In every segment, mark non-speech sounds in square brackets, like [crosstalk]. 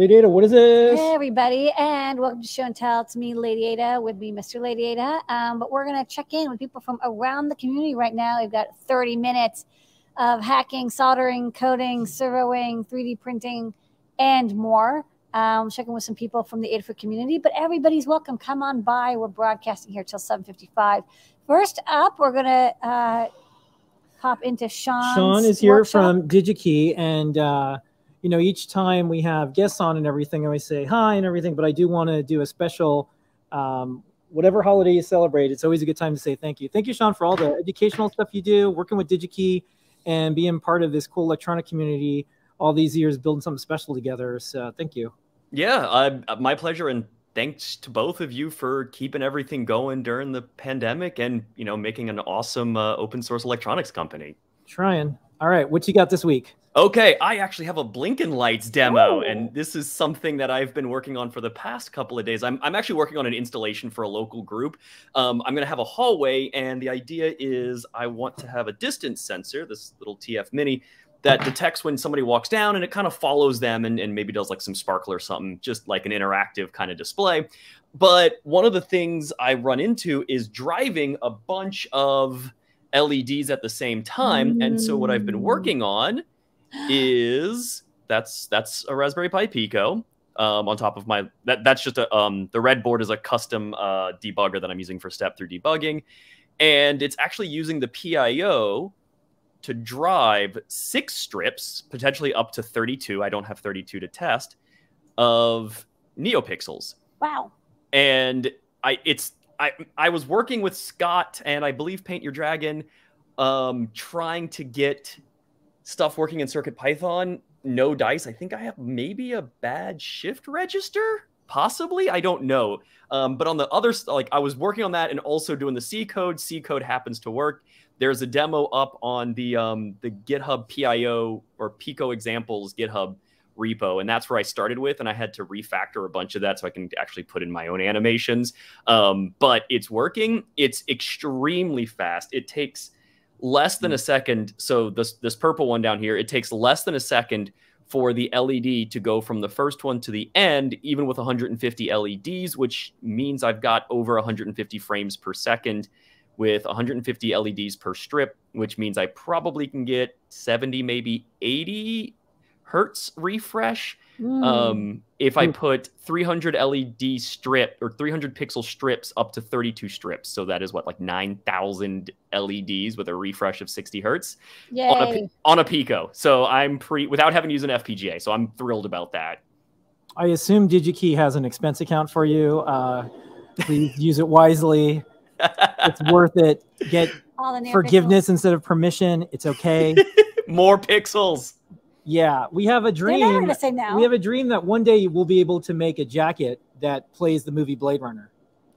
Lady Ada, what is this? Hey, everybody, and welcome to Show and Tell. It's me, Lady Ada, with me, Mr. Lady Ada. Um, but we're going to check in with people from around the community right now. We've got 30 minutes of hacking, soldering, coding, servoing, 3D printing, and more. Um, checking with some people from the Adafruit community, but everybody's welcome. Come on by. We're broadcasting here till 7:55. First up, we're gonna uh, hop into Sean. Sean is here from DigiKey, and uh, you know, each time we have guests on and everything, I always say hi and everything, but I do want to do a special, um, whatever holiday you celebrate, it's always a good time to say thank you. Thank you, Sean, for all the educational stuff you do, working with DigiKey and being part of this cool electronic community all these years, building something special together. So thank you. Yeah, uh, my pleasure. And thanks to both of you for keeping everything going during the pandemic and, you know, making an awesome uh, open source electronics company. Trying. All right. What you got this week? Okay, I actually have a Blinking Lights demo, Ooh. and this is something that I've been working on for the past couple of days. I'm, I'm actually working on an installation for a local group. Um, I'm going to have a hallway, and the idea is I want to have a distance sensor, this little TF Mini, that detects when somebody walks down, and it kind of follows them and, and maybe does like some sparkle or something, just like an interactive kind of display. But one of the things I run into is driving a bunch of LEDs at the same time. Mm. And so what I've been mm. working on is that's that's a Raspberry Pi Pico. Um, on top of my that that's just a um, the red board is a custom uh, debugger that I'm using for step through debugging, and it's actually using the PIO to drive six strips, potentially up to 32. I don't have 32 to test of NeoPixels. Wow. And I it's I I was working with Scott and I believe Paint Your Dragon, um, trying to get stuff working in CircuitPython, no dice. I think I have maybe a bad shift register, possibly. I don't know. Um, but on the other, like I was working on that and also doing the C code. C code happens to work. There's a demo up on the um, the GitHub PIO or Pico examples GitHub repo, and that's where I started with. And I had to refactor a bunch of that so I can actually put in my own animations. Um, but it's working. It's extremely fast. It takes less than a hmm. second. So this this purple one down here, it takes less than a second for the LED to go from the first one to the end, even with 150 LEDs, which means I've got over 150 frames per second with 150 LEDs per strip, which means I probably can get 70, maybe 80 hertz refresh Mm. Um, if I put 300 LED strip or 300 pixel strips up to 32 strips, so that is what like 9,000 LEDs with a refresh of 60 hertz on a, on a Pico. So I'm pretty without having to use an FPGA. So I'm thrilled about that. I assume DigiKey has an expense account for you. Uh, please use it wisely. [laughs] it's worth it. Get forgiveness pixels. instead of permission. It's okay. [laughs] More pixels. Yeah, we have a dream. to say no. We have a dream that one day we'll be able to make a jacket that plays the movie Blade Runner.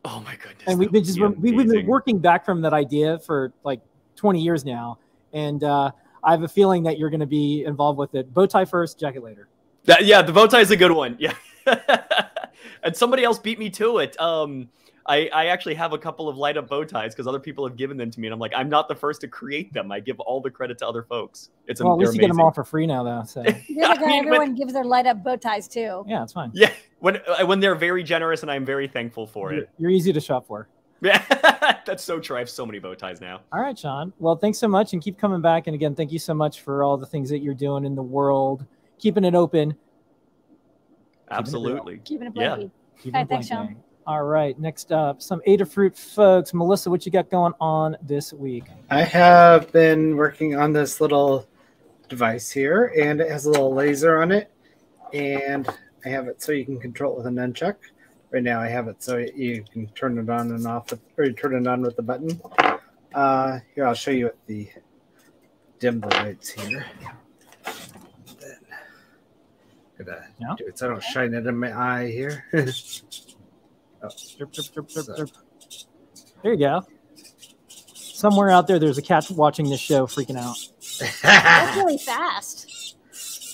Oh my goodness! And we've been just we've been working back from that idea for like 20 years now, and uh, I have a feeling that you're going to be involved with it. Bow tie first, jacket later. That, yeah, the bow tie is a good one. Yeah, [laughs] and somebody else beat me to it. Um, I, I actually have a couple of light up bow ties because other people have given them to me, and I'm like, I'm not the first to create them. I give all the credit to other folks. It's well, at least you get them all for free now, though. So [laughs] yeah, mean, everyone when, gives their light up bow ties too. Yeah, it's fine. Yeah, when uh, when they're very generous, and I'm very thankful for you're, it. You're easy to shop for. Yeah, [laughs] that's so true. I have so many bow ties now. All right, Sean. Well, thanks so much, and keep coming back. And again, thank you so much for all the things that you're doing in the world, keeping it open. Absolutely. Keeping it, keeping it yeah. All right, thanks, Sean. All right, next up, some Adafruit folks. Melissa, what you got going on this week? I have been working on this little device here, and it has a little laser on it, and I have it so you can control it with a nunchuck. Right now, I have it so you can turn it on and off, with, or you turn it on with the button. Uh, here, I'll show you with the dim the lights here. Then, gonna yeah. do it so I don't shine it in my eye here. [laughs] Oh. There you go. Somewhere out there, there's a cat watching this show, freaking out. That's [laughs] really fast.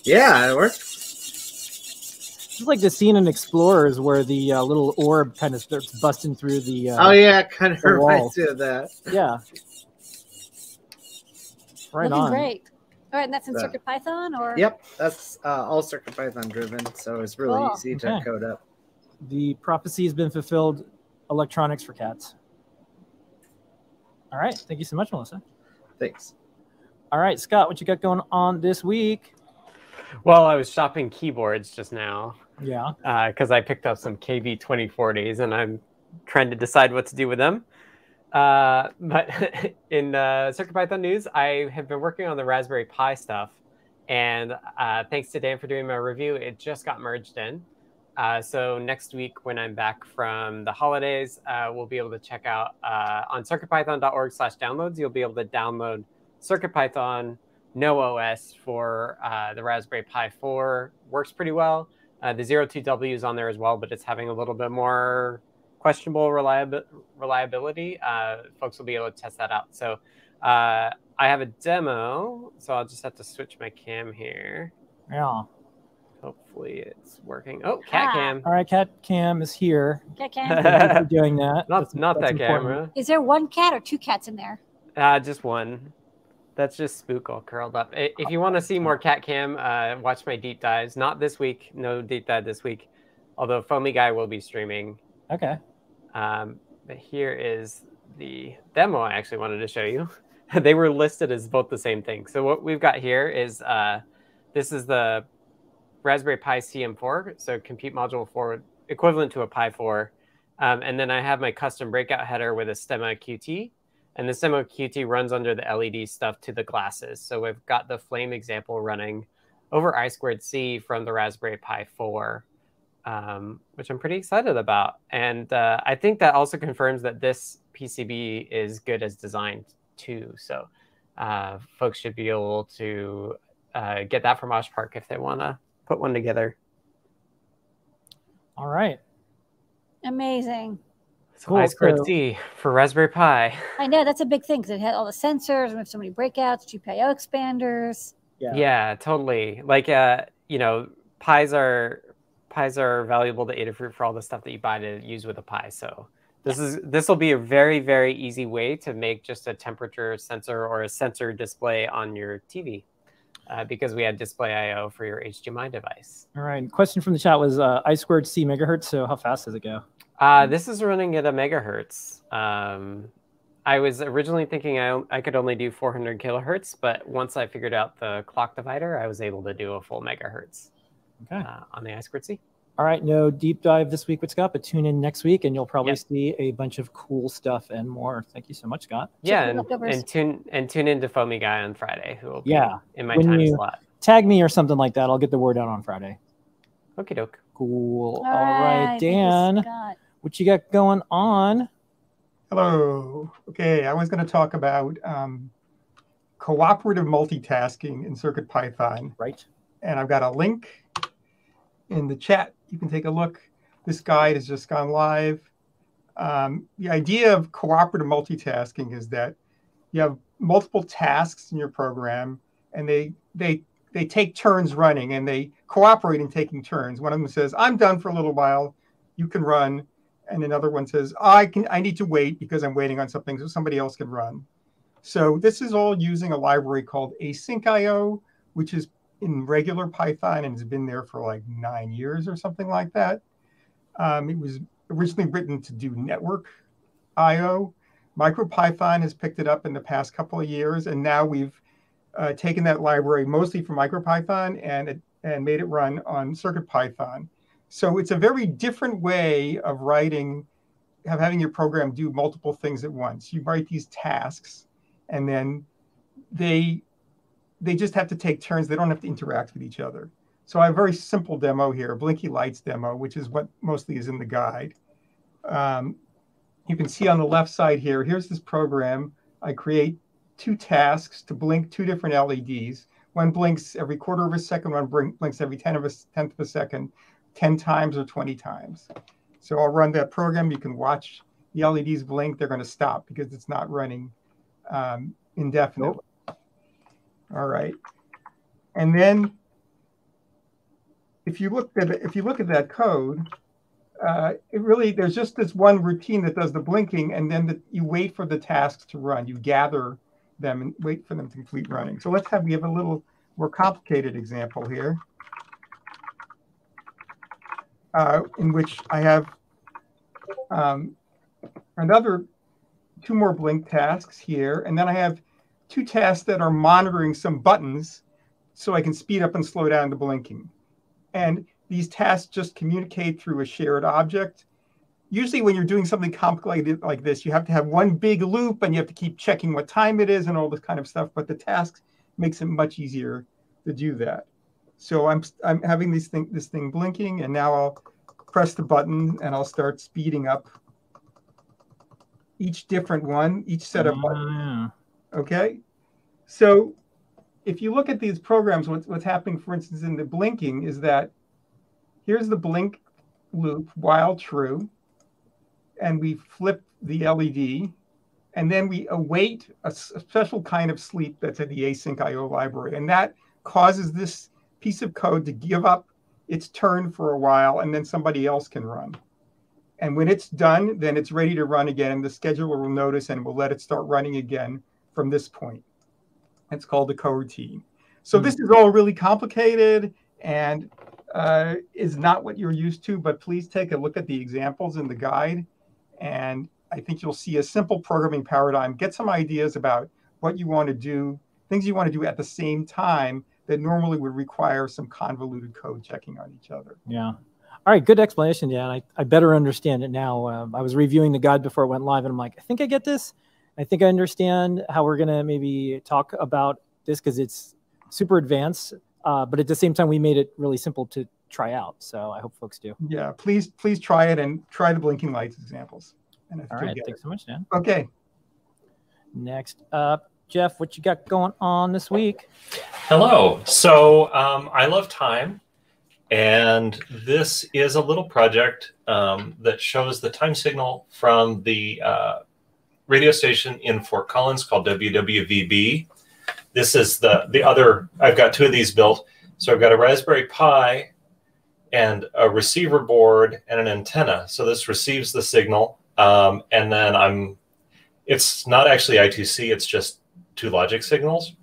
Yeah, it worked. It's like the scene in Explorers where the uh, little orb kind of starts busting through the. Uh, oh yeah, kind of reminds me of that. Yeah. Right Looking on. Great. All right, and that's in The- CircuitPython or Yep, that's uh, all CircuitPython driven, so it's really Cool. easy to Okay. code up. The prophecy has been fulfilled. Electronics for cats. All right. Thank you so much, Melissa. Thanks. All right, Scott, what you got going on this week? Well, I was shopping keyboards just now Yeah. because I picked up some KB2040s and I'm trying to decide what to do with them. Uh, but [laughs] in uh, CircuitPython news, I have been working on the Raspberry Pi stuff. And uh, thanks to Dan for doing my review, it just got merged in. Uh, so next week, when I'm back from the holidays, uh, we'll be able to check out uh, on circuitpython.org slash downloads. You'll be able to download CircuitPython no OS for uh, the Raspberry Pi 4 works pretty well. Uh, the 02W is on there as well, but it's having a little bit more questionable reliabi- reliability. Uh, folks will be able to test that out. So I have a demo, so I'll just have to switch my cam here. Yeah. Hopefully it's working. Oh, cat Ah. cam. All right, Cat Cam is here. cat cam? Thank you for [laughs] doing that. Not That's- not that's that important. camera. Is there one cat or two cats in there? Uh, just one. That's just Spook all curled up. If you want to see more cat cam, uh, watch my deep dives. Not this week. No deep dive this week. Although Foamy Guy will be streaming. Okay. Um, but here is the demo I actually wanted to show you. [laughs] they were listed as both the same thing. So what we've got here is uh, this is the Raspberry Pi CM4, so Compute Module 4, equivalent to a Pi 4. Um, and then I have my custom breakout header with a Stemma QT. And the Stemma QT runs under the LED stuff to the glasses. So we've got the Flame example running over I squared C from the Raspberry Pi 4 um, which I'm pretty excited about. And uh, I think that also confirms that this PCB is good as designed too. So uh, folks should be able to uh, get that from Osh Park if they want to put one together. All right. Amazing. So Cool, I squared so- C for Raspberry Pi. I know that's a big thing because it had all the sensors and we have so many breakouts, GPIO expanders. Yeah. Yeah, totally. Like uh, you know, pies are pies are valuable to Adafruit for all the stuff that you buy to use with a pie. So this is this will be a very very easy way to make just a temperature sensor or a sensor display on your TV. Uh, because we had display I/O for your HDMI device. All right. Question from the chat was uh, I squared C megahertz. So how fast does it go? Uh, this is running at a megahertz. Um, I was originally thinking I, I could only do 400 kilohertz, but once I figured out the clock divider, I was able to do a full megahertz Okay. uh, on the I squared C. All right. No deep dive this week with Scott, but tune in next week and you'll probably Yep. see a bunch of cool stuff and more. Thank you so much, Scott. Yeah, the and, leftovers. and tune and tune into Foamy Guy on Friday, who will be Yeah, in my when time you- slot. Tag me or something like that. I'll get the word out on Friday. Okie doke. Cool. All right, thank you, Dan, Scott. what you got going on? Hello. Okay, I was going to talk about um, cooperative multitasking in CircuitPython, Right. and I've got a link in the chat. You can take a look. This guide has just gone live. Um, the idea of cooperative multitasking is that you have multiple tasks in your program, and they they they take turns running, and they cooperate in taking turns. One of them says, "I'm done for a little while. You can run." and another one says i can i need to wait because i'm waiting on something so somebody else can run so this is all using a library called asyncio which is in regular python and has been there for like nine years or something like that. Um, it was originally written to do network io micropython has picked it up in the past couple of years and now we've uh, taken that library mostly from micropython and it, and made it run on circuitpython. So it's a very different way of writing, of having your program do multiple things at once. You write these tasks, and then they they just have to take turns. They don't have to interact with each other. So I have a very simple demo here, Blinky Lights demo, which is what mostly is in the guide. Um, you can see on the left side here, here's this program. I create two tasks to blink two different LEDs. One blinks every quarter of a second, one blinks every 10 of a, tenth of a second. 10 times or 20 times. So I'll run that program. You can watch the LEDs blink. They're going to stop because it's not running um, indefinitely. All right. And then if you look at if you look at that code, uh, it really there's just this one routine that does the blinking, and then the, you wait for the tasks to run. You gather them and wait for them to complete running. So let's have, we have a little more complicated example here uh, in which I have um, another two more blink tasks here. And then I have two tasks that are monitoring some buttons so I can speed up and slow down the blinking. And these tasks just communicate through a shared object. Usually when you're doing something complicated like this, you have to have one big loop and you have to keep checking what time it is and all this kind of stuff. But the task makes it much easier to do that. So I'm, I'm having this thing, this thing blinking and now I'll press the button and I'll start speeding up each different one, each set of buttons. Ah, Okay. So if you look at these programs, what's, what's happening, for instance, in the blinking is that here's the blink loop while true, and we flip the LED, and then we await a, special kind of sleep that's in the async IO library. And that causes this piece of code to give up its turn for a while, and then somebody else can run. And when it's done, then it's ready to run again, the scheduler will notice and will let it start running again from this point. It's called a coroutine. So Hmm. this is all really complicated and uh, is not what you're used to, but please take a look at the examples in the guide. And I think you'll see a simple programming paradigm, get some ideas about what you want to do, things you want to do at the same time that normally would require some convoluted code checking on each other. yeah. All right, good explanation, Dan. I, I better understand it now. Um, I was reviewing the guide before it went live, and I'm like, I think I get this. I think I understand how we're gonna maybe talk about this because it's super advanced, uh, but at the same time, we made it really simple to try out. So I hope folks do. Yeah, please, please try it and try the blinking lights examples. And I think All you'll right, get thanks it. so much, Dan. Okay. Next up, Jeff, what you got going on this week? Hello. So um, I love time, and this is a little project um, that shows the time signal from the uh, radio station in Fort Collins called WWVB. This is the the other. I've got two of these built. So I've got a Raspberry Pi and a receiver board and an antenna. So this receives the signal, um, and then I'm. It's not actually I2C. It's just two logic signals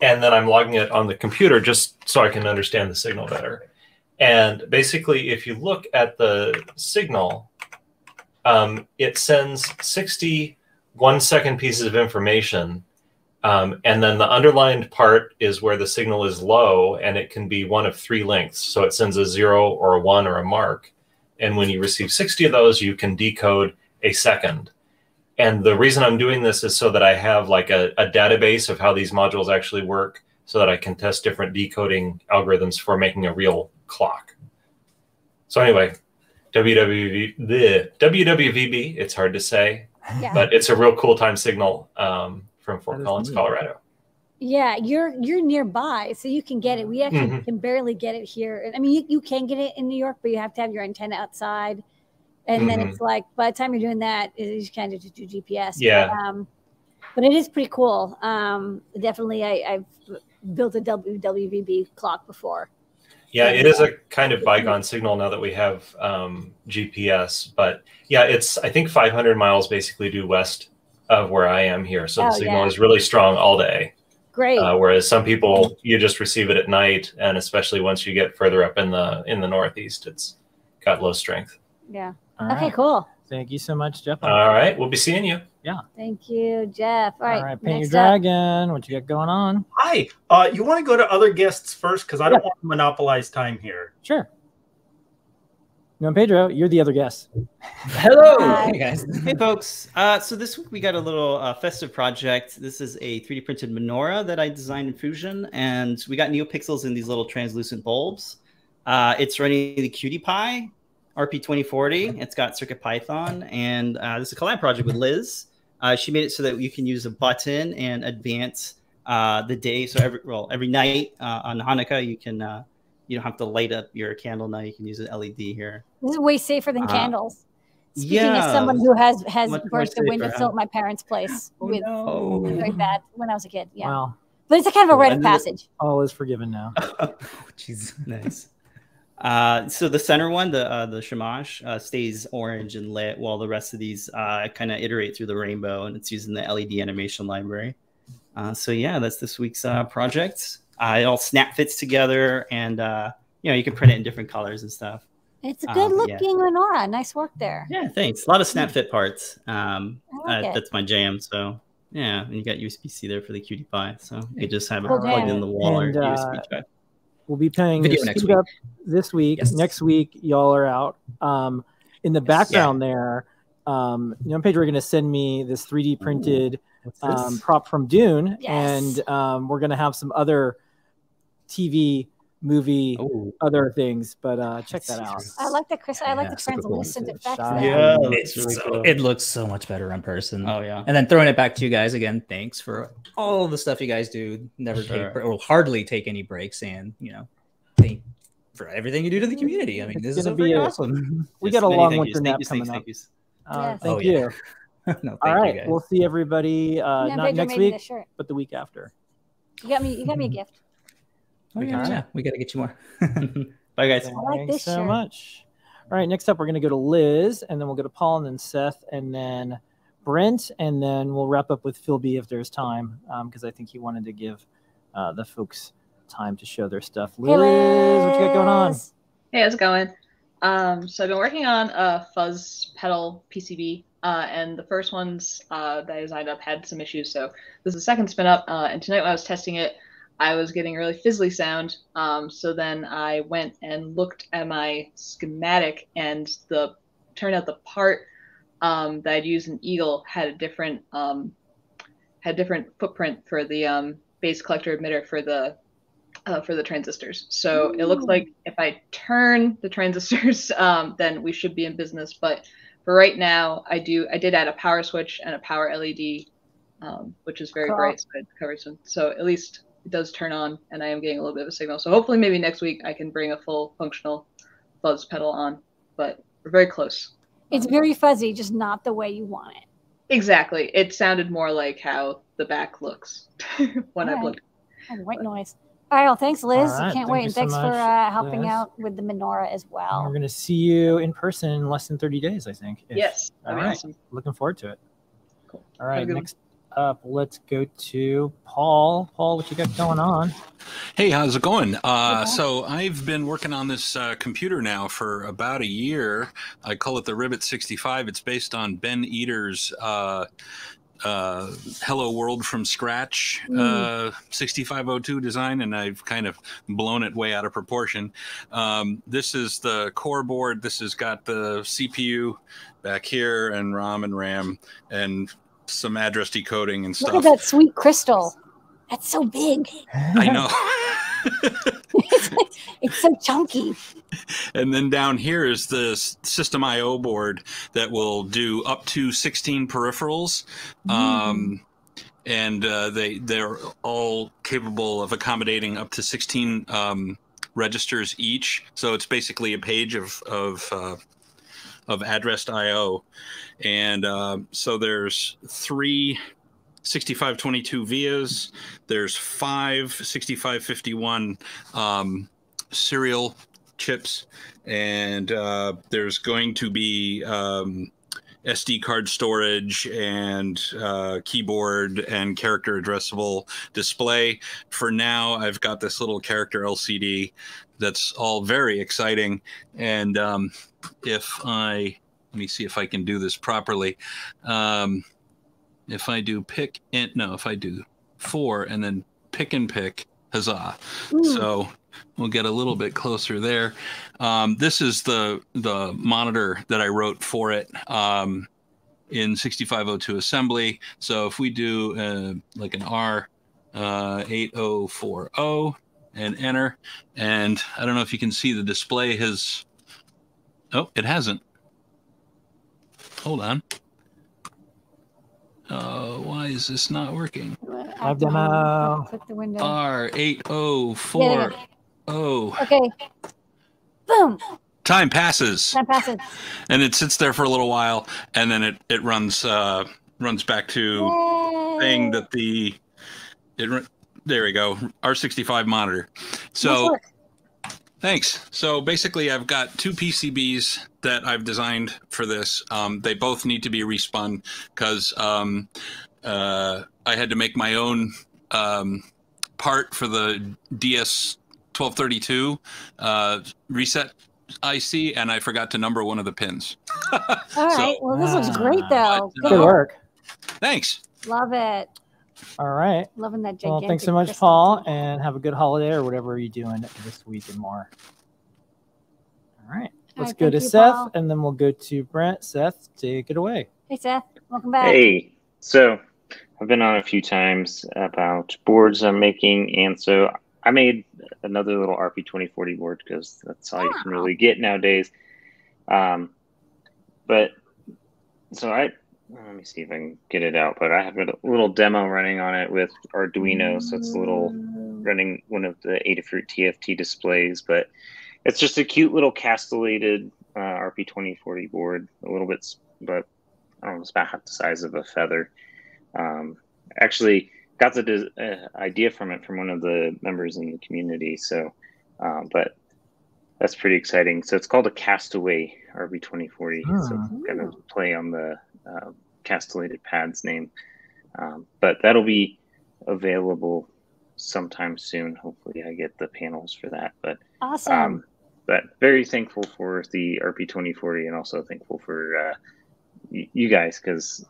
and then I'm logging it on the computer just so I can understand the signal better. And basically, if you look at the signal, um, it sends 60 one second pieces of information. Um, and then the underlined part is where the signal is low, and it can be one of three lengths. So it sends a zero or a one or a mark. And when you receive 60 of those, you can decode a second and the reason I'm doing this is so that I have like a, a, database of how these modules actually work so that I can test different decoding algorithms for making a real clock. So anyway, WWV, the WWVB, it's hard to say, Yeah. but it's a real cool time signal um, from Fort is Collins, neat. Colorado. Yeah, you're you're nearby, so you can get it. We actually Mhm. can barely get it here. I mean, you, you can get it in New York, but you have to have your antenna outside, and then Mhm. it's like by the time you're doing that, you just kind of just do GPS. Yeah. But, um, but it is pretty cool. Um, definitely, I, I've built a WWVB clock before. Yeah, it is a kind of bygone signal now that we have um, GPS. But yeah, it's I think 500 miles basically due west of where I am here, so Oh, the signal yeah. is really strong all day. Great. Uh, whereas some people you just receive it at night, and especially once you get further up in the in the northeast, it's got low strength. yeah. All okay, right. cool. Thank you so much, Jeff. All right, we'll be seeing you. Thank you, Jeff. All right. All right, Paint Your next up. Dragon. What you got going on? Hi. Uh, you want to go to other guests first because I don't want to monopolize time here. Sure. No, Pedro, you're the other guest. Hello, Hi. hey guys, hey folks. Uh, so this week we got a little uh, festive project. This is a 3D printed menorah that I designed in Fusion, and we got NeoPixels in these little translucent bulbs. Uh, it's running the Qt Py RP2040. It's got CircuitPython, and uh, this is a collab project with Liz. Uh, she made it so that you can use a button and advance uh, the day. So every well every night uh, on Hanukkah you can uh, you don't have to light up your candle now. You can use an LED here. This is way safer than Uh, candles. Speaking as yeah, someone who has has much more burnt the safer, windowsill at my parents' place [laughs] Oh, with no. very bad when I was a kid. Yeah, Well, but it's a kind of a rite of and then the- passage. all is forgiven now. [laughs] Oh, jeez, nice. Uh, so the center one, the uh, the Shamash, uh, stays orange and lit, while the rest of these uh, kind of iterate through the rainbow, and it's using the LED animation library. Uh, so yeah, that's this week's uh, project. Uh, it all snap fits together, and uh, you know you can print it in different colors and stuff. It's a Um, good yeah. looking menorah. Nice work there. Yeah, thanks. A lot of snap fit parts. Um, like uh, that's my jam. So yeah, and you got USB C there for the QT Py, so you just have it Cool plugged in the wall And, or USB drive. We'll be playing Video this next week. Up this week. Yes. Next week, y'all are out. Um, in the background there, um, you know, Pedro, are going to send me this 3D printed What's um, prop from Dune, Yes. and um, we're going to have some other TV, movie, Oh, other things. But uh, check that out. I like the Chris. I like Yeah, the super cool. translucent effects. Shot. yeah, It's that's really so- It looks so much better in person. Oh yeah. And then throwing it back to you guys again. Thanks for all the stuff you guys do. Never Sure. take or hardly take any breaks, and you know, thank for everything you do to the community. I mean, It's this is gonna a be freaking a- awesome. We got a many long thank winter yous, nap thank coming thanks, up. thank yous. Uh, Yes. thank Oh, you. yeah. [laughs] no, thank All you guys. we'll see everybody uh, Yeah, not next week, the shirt. but the week after. You got me. You got me a gift. Oh, yeah, yeah, we got to get you more. [laughs] Bye guys. like Thanks so shirt. much. All right, next up we're going to go to Liz, and then we'll go to Paul, and then Seth, and then Brent, and then we'll wrap up with Phil B if there's time, because I think he wanted to give uh, the folks time to show their stuff. Liz, Hey, what you got going on? Hey, how's it going? Um, so I've been working on a fuzz pedal PCB, uh, and the first ones uh, that I designed up had some issues. So this is the second spin up, uh, and tonight when I was testing it, I was getting a really fizzly sound. Um, so then I went and looked at my schematic, and the turned out the part um, that I'd used in Eagle had a different um, had different footprint for the um, base collector emitter for the uh, for the transistors. So it looks like if I turn the transistors, [laughs] um, then we should be in business. But for right now, I do I did add a power switch and a power LED, um, which is very Cool. bright, so it covers them. So at least does turn on, and I am getting a little bit of a signal. So hopefully, maybe next week I can bring a full functional fuzz pedal on. But we're very close. It's very fuzzy, just not the way you want it. Exactly. It sounded more like how the back looks [laughs] when I Alright. blinked. Oh, white noise. All right. Well, thanks, Liz. All right, Can't thank wait. you And so thanks for uh, helping Liz. out with the menorah as well. We're going to see you in person in less than 30 days, I think. if- Yes, All that'd be right. awesome. Looking forward to it. Cool. All Have a right, good one. Up, let's go to Paul. Paul, what you got going on? Hey, how's it going? Uh, so I've been working on this uh, computer now for about a year. I call it the Ribbit 65. It's based on Ben Eater's uh, uh, Hello World from Scratch uh, 6502 design, and I've kind of blown it way out of proportion. Um, this is the core board. This has got the CPU back here, and ROM and RAM, and some address decoding and stuff. Look at that sweet crystal. That's so big. I know. it's, [laughs] [laughs] it's so chunky. And then down here is the System IO board that will do up to 16 peripherals. Um, and uh, they they're all capable of accommodating up to 16 um, registers each. So it's basically a page of of uh, of addressed I/O, and uh, so there's three 6522 vias. There's five 6551 um, serial chips, and uh, there's going to be um, SD card storage and uh, keyboard and character addressable display. For now, I've got this little character LCD that's all very exciting. And um, if I let me see if I can do this properly. Um, if I do pick and no, if I do four and then pick and pick, huzzah! So we'll get a little bit closer there. Um, this is the the monitor that I wrote for it um, in 6502 assembly. So if we do uh, like an R uh, 8040 and enter, and I don't know if you can see the display has. Oh, it hasn't. Hold on. Uh, why is this not working? Live demo. Click the window. R eight oh Yeah, four yeah. Oh. Okay. Boom. Time passes, Time passes. and it sits there for a little while, and then it it runs uh runs back to saying that the it there we go R65 monitor. So work. Thanks. So basically, I've got two PCBs that I've designed for this. Um, they both need to be respun because um, uh, I had to make my own um, part for the DS 1232 uh, reset IC, and I forgot to number one of the pins. [laughs] All right. Well, this looks great, though. Good work. Thanks. Love it. All right. Loving that Well, thanks so much, crystal. Paul, and have a good holiday or whatever you're doing this week and more. All right. Let's right, go to you, Seth, Paul. and then we'll go to Brent. Seth, take it away. Hey, Seth. Welcome back. Hey, so I've been on a few times about boards I'm making, and so I made another little RP twenty forty board because that's all you can really get nowadays. Um, but so I let me see if I can get it out. But I have a little demo running on it with Arduino, so it's a little running one of the Adafruit TFT displays, but it's just a cute little castellated uh, RP twenty forty board, a little bit, but I don't know, it's about half the size of a feather. Um, actually, got the des- uh, idea from it from one of the members in the community. So, um, but that's pretty exciting. So it's called a Castaway RP twenty forty. So kind of play on the uh, castellated pads name. Um, but that'll be available sometime soon. Hopefully, I get the panels for that. But Awesome. um, but very thankful for the RP twenty forty, and also thankful for uh, y- you guys because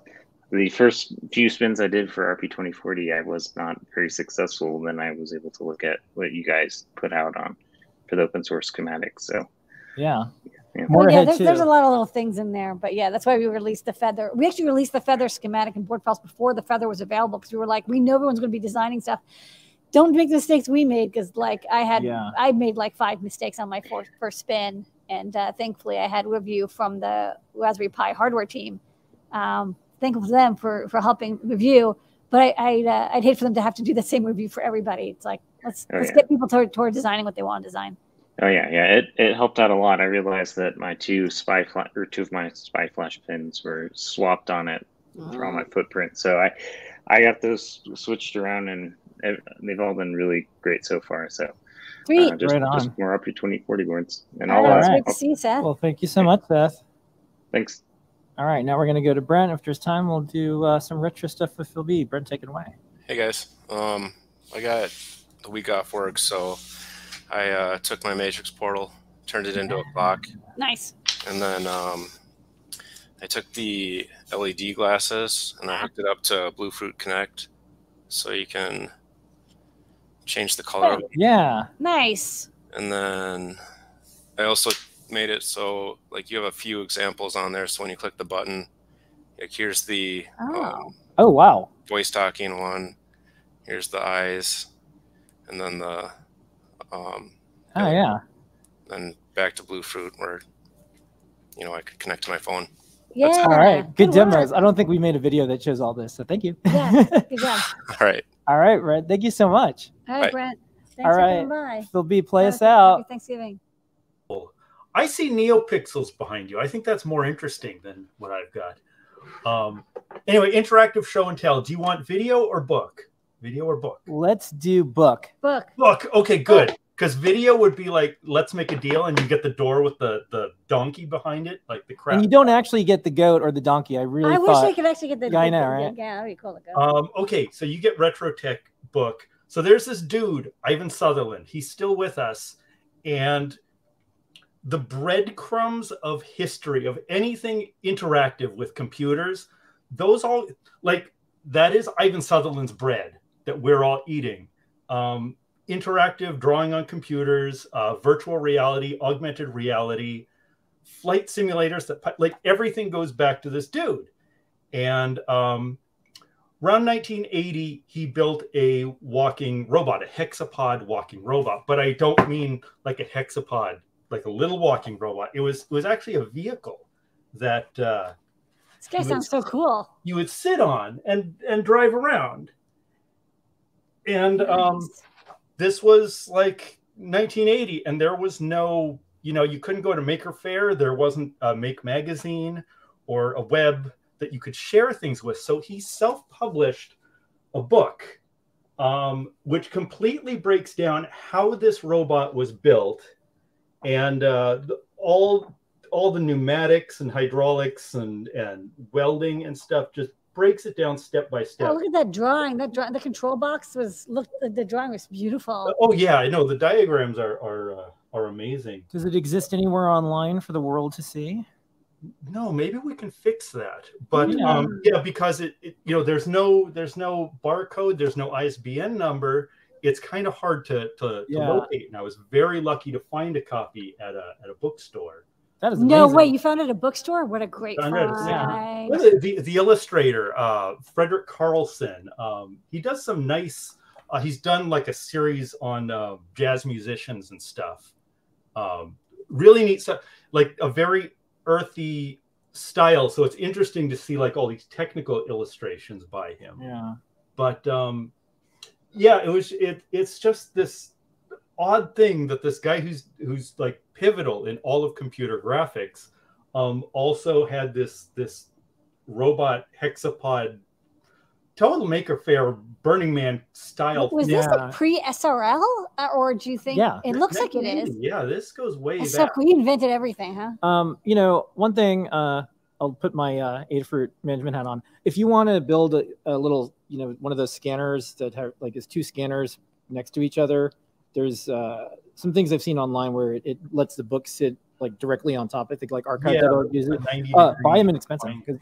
the first few spins I did for RP twenty forty, I was not very successful. Then I was able to look at what you guys put out on for the open source schematics. So Yeah. yeah. Well, yeah, there's, there's a lot of little things in there, but yeah, that's why we released the feather. We actually released the feather schematic and board files before the feather was available because we were like, we know everyone's going to be designing stuff. Don't make the mistakes we made because, like, I had Yeah. I made like five mistakes on my first, first spin, and uh, thankfully I had review from the Raspberry Pi hardware team. Um, thankful to them for for helping review, but I, I'd uh, I'd hate for them to have to do the same review for everybody. It's like let's Oh, let's yeah. get people toward toward designing what they want to design. Oh yeah, yeah. It it helped out a lot. I realized that my two SPI flash or two of my SPI flash pins were swapped on it for all my footprint. So I I got those switched around, and ev- they've all been really great so far. So Sweet. uh, just, Right on. just more up to twenty forty boards, and All all right, that. it's great to see you, Seth. Well, thank you so much, Seth. Thanks. All right, now we're going to go to Brent. If there's time, we'll do uh, some retro stuff with Phil B. Brent, take it away. Hey guys, um, I got the week off work, so I uh, took my Matrix portal, turned it into a clock, Nice. and then um, I took the LED glasses and I hooked it up to Bluefruit Connect, so you can change the color. of it. Yeah. Nice. And then I also made it so like you have a few examples on there. So when you click the button, like here's the um, Oh, wow. voice talking one. Here's the eyes, and then the um, Oh, yeah. then back to Bluefruit where you know I could connect to my phone. Yeah. All right. Good, good demos. work. I don't think we made a video that shows all this, so thank you. Yeah. [laughs] Good job. [laughs] All right. all right, Brent. Thank you so much. All right, Bye. Brent. Thanks all for coming by. Phil B, play Have us a- happy out. Thanksgiving. I see NeoPixels behind you. I think that's more interesting than what I've got. Um, anyway, interactive show and tell. Do you want video or book? Video or book? Let's do book. Book. Book. Okay, good. Because video would be like, let's make a deal, and you get the door with the the donkey behind it, like the crap. And you don't actually get the goat or the donkey. I really I wish. I could actually get the. Yeah, I the- know, the- right? Yeah, that'd be cool to go. Um, okay, so you get Retro Tech book. So there's this dude, Ivan Sutherland. He's still with us, and the breadcrumbs of history of anything interactive with computers, those all like that is Ivan Sutherland's bread that we're all eating. Um, interactive drawing on computers, uh, virtual reality, augmented reality, flight simulators that like everything goes back to this dude. And um, around 1980, he built a walking robot, a hexapod walking robot. But I don't mean like a hexapod, like a little walking robot. It was it was actually a vehicle that uh, this guy sounds would- so cool. you would sit on and and drive around. And um, this was like 1980, and there was no, you know, you couldn't go to Maker Faire. There wasn't a Make magazine or a web that you could share things with. So he self-published a book, um, which completely breaks down how this robot was built and uh, all all the pneumatics and hydraulics and and welding and stuff just breaks it down step by step. Oh, look at that drawing. That drawing, the control box was look. The drawing was beautiful. Oh yeah, I know the diagrams are are uh, are amazing. Does it exist anywhere online for the world to see? No, maybe we can fix that. But Yeah. um, yeah, because it, it you know there's no there's no barcode, there's no ISBN number. It's kind of hard to to, to Yeah. locate. And I was very lucky to find a copy at a at a bookstore. That is No amazing. way, you found it at a bookstore? What a great Found it at find! Well, The, the, the illustrator, uh, Frederick Carlson, um, he does some nice. Uh, he's done like a series on uh, jazz musicians and stuff. Um, really neat stuff, like a very earthy style. So it's interesting to see like all these technical illustrations by him. Yeah. But um, yeah, it was it. It's just this odd thing that this guy who's who's like pivotal in all of computer graphics um also had this this robot hexapod total maker faire burning man style Was thing. this like pre SRL, Uh, or do you think? Yeah. it looks like it is. yeah this goes way So back we invented everything, huh? Um, you know, one thing, uh, I'll put my uh, Adafruit management hat on. If you want to build a, a little, you know, one of those scanners that have like is two scanners next to each other, there's uh, some things I've seen online where it, it lets the book sit like directly on top. I think like archive.org Yeah, uses it. Uh, buy them inexpensive because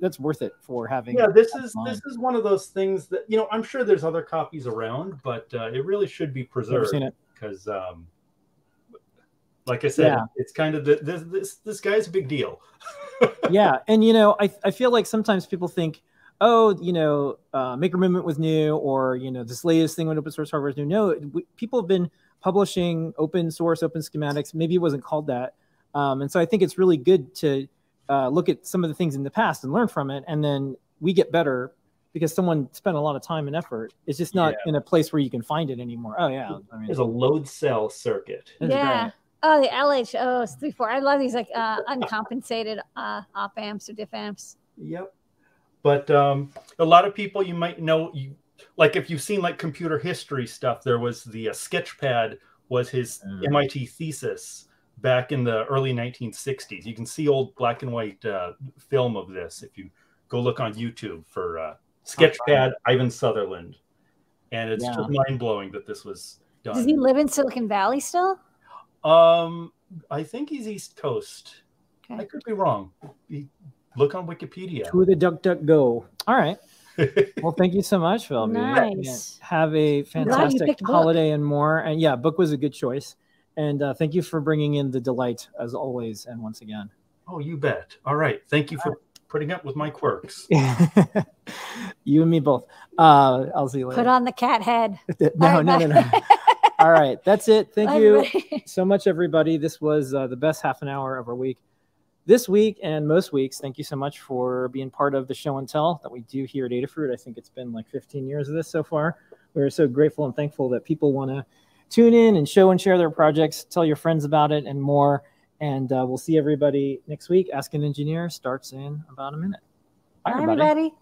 that's worth it for having. yeah this is online. this is one of those things that you know i'm sure there's other copies around but uh, it really should be preserved seen it. because um like i said Yeah. it's kind of the, this this this guy's a big deal [laughs] yeah, and you know, I I feel like sometimes people think, oh, you know, uh, Maker Movement was new, or you know, this latest thing with open source hardware is new. No, we, people have been publishing open source, open schematics. Maybe it wasn't called that, um, and so I think it's really good to uh, look at some of the things in the past and learn from it, and then we get better because someone spent a lot of time and effort. It's just not Yeah. in a place where you can find it anymore. Oh yeah, I mean, there's a load cell circuit yeah. Great. Oh, the LHOs, is three four. I love these like uh, uncompensated uh, op amps or diff amps. Yep. But um, a lot of people you might know, you like if you've seen like computer history stuff, there was the uh, Sketchpad was his MIT thesis back in the early 1960s. You can see old black and white uh, film of this if you go look on YouTube for uh, Sketchpad Ivan Sutherland, and it's Yeah. just mind blowing that this was done. Does done. he live in Silicon Valley still? Um, I think he's East Coast. I could be wrong. Look on Wikipedia. To the duck duck go. All right. [laughs] well, thank you so much, Phil. Nice. Have a fantastic picked book. holiday and more. And yeah, book was a good choice. And uh, thank you for bringing in the delight as always. And once again, Oh, you bet. All right. Thank you for putting up with my quirks. [laughs] you and me both. Uh, I'll see you later. Put on the cat head. [laughs] no, All right, no, no, no. All right, that's it. [laughs] Thank Bye, you everybody. [laughs] so much, everybody. This was uh, the best half an hour of our week. This week and most weeks, thank you so much for being part of the show and tell that we do here at Adafruit. I think it's been like 15 years of this so far. We're so grateful and thankful that people want to tune in and show and share their projects, tell your friends about it, and more. And uh, we'll see everybody next week. Ask an Engineer starts in about a minute. Bye, Bye, everybody. everybody.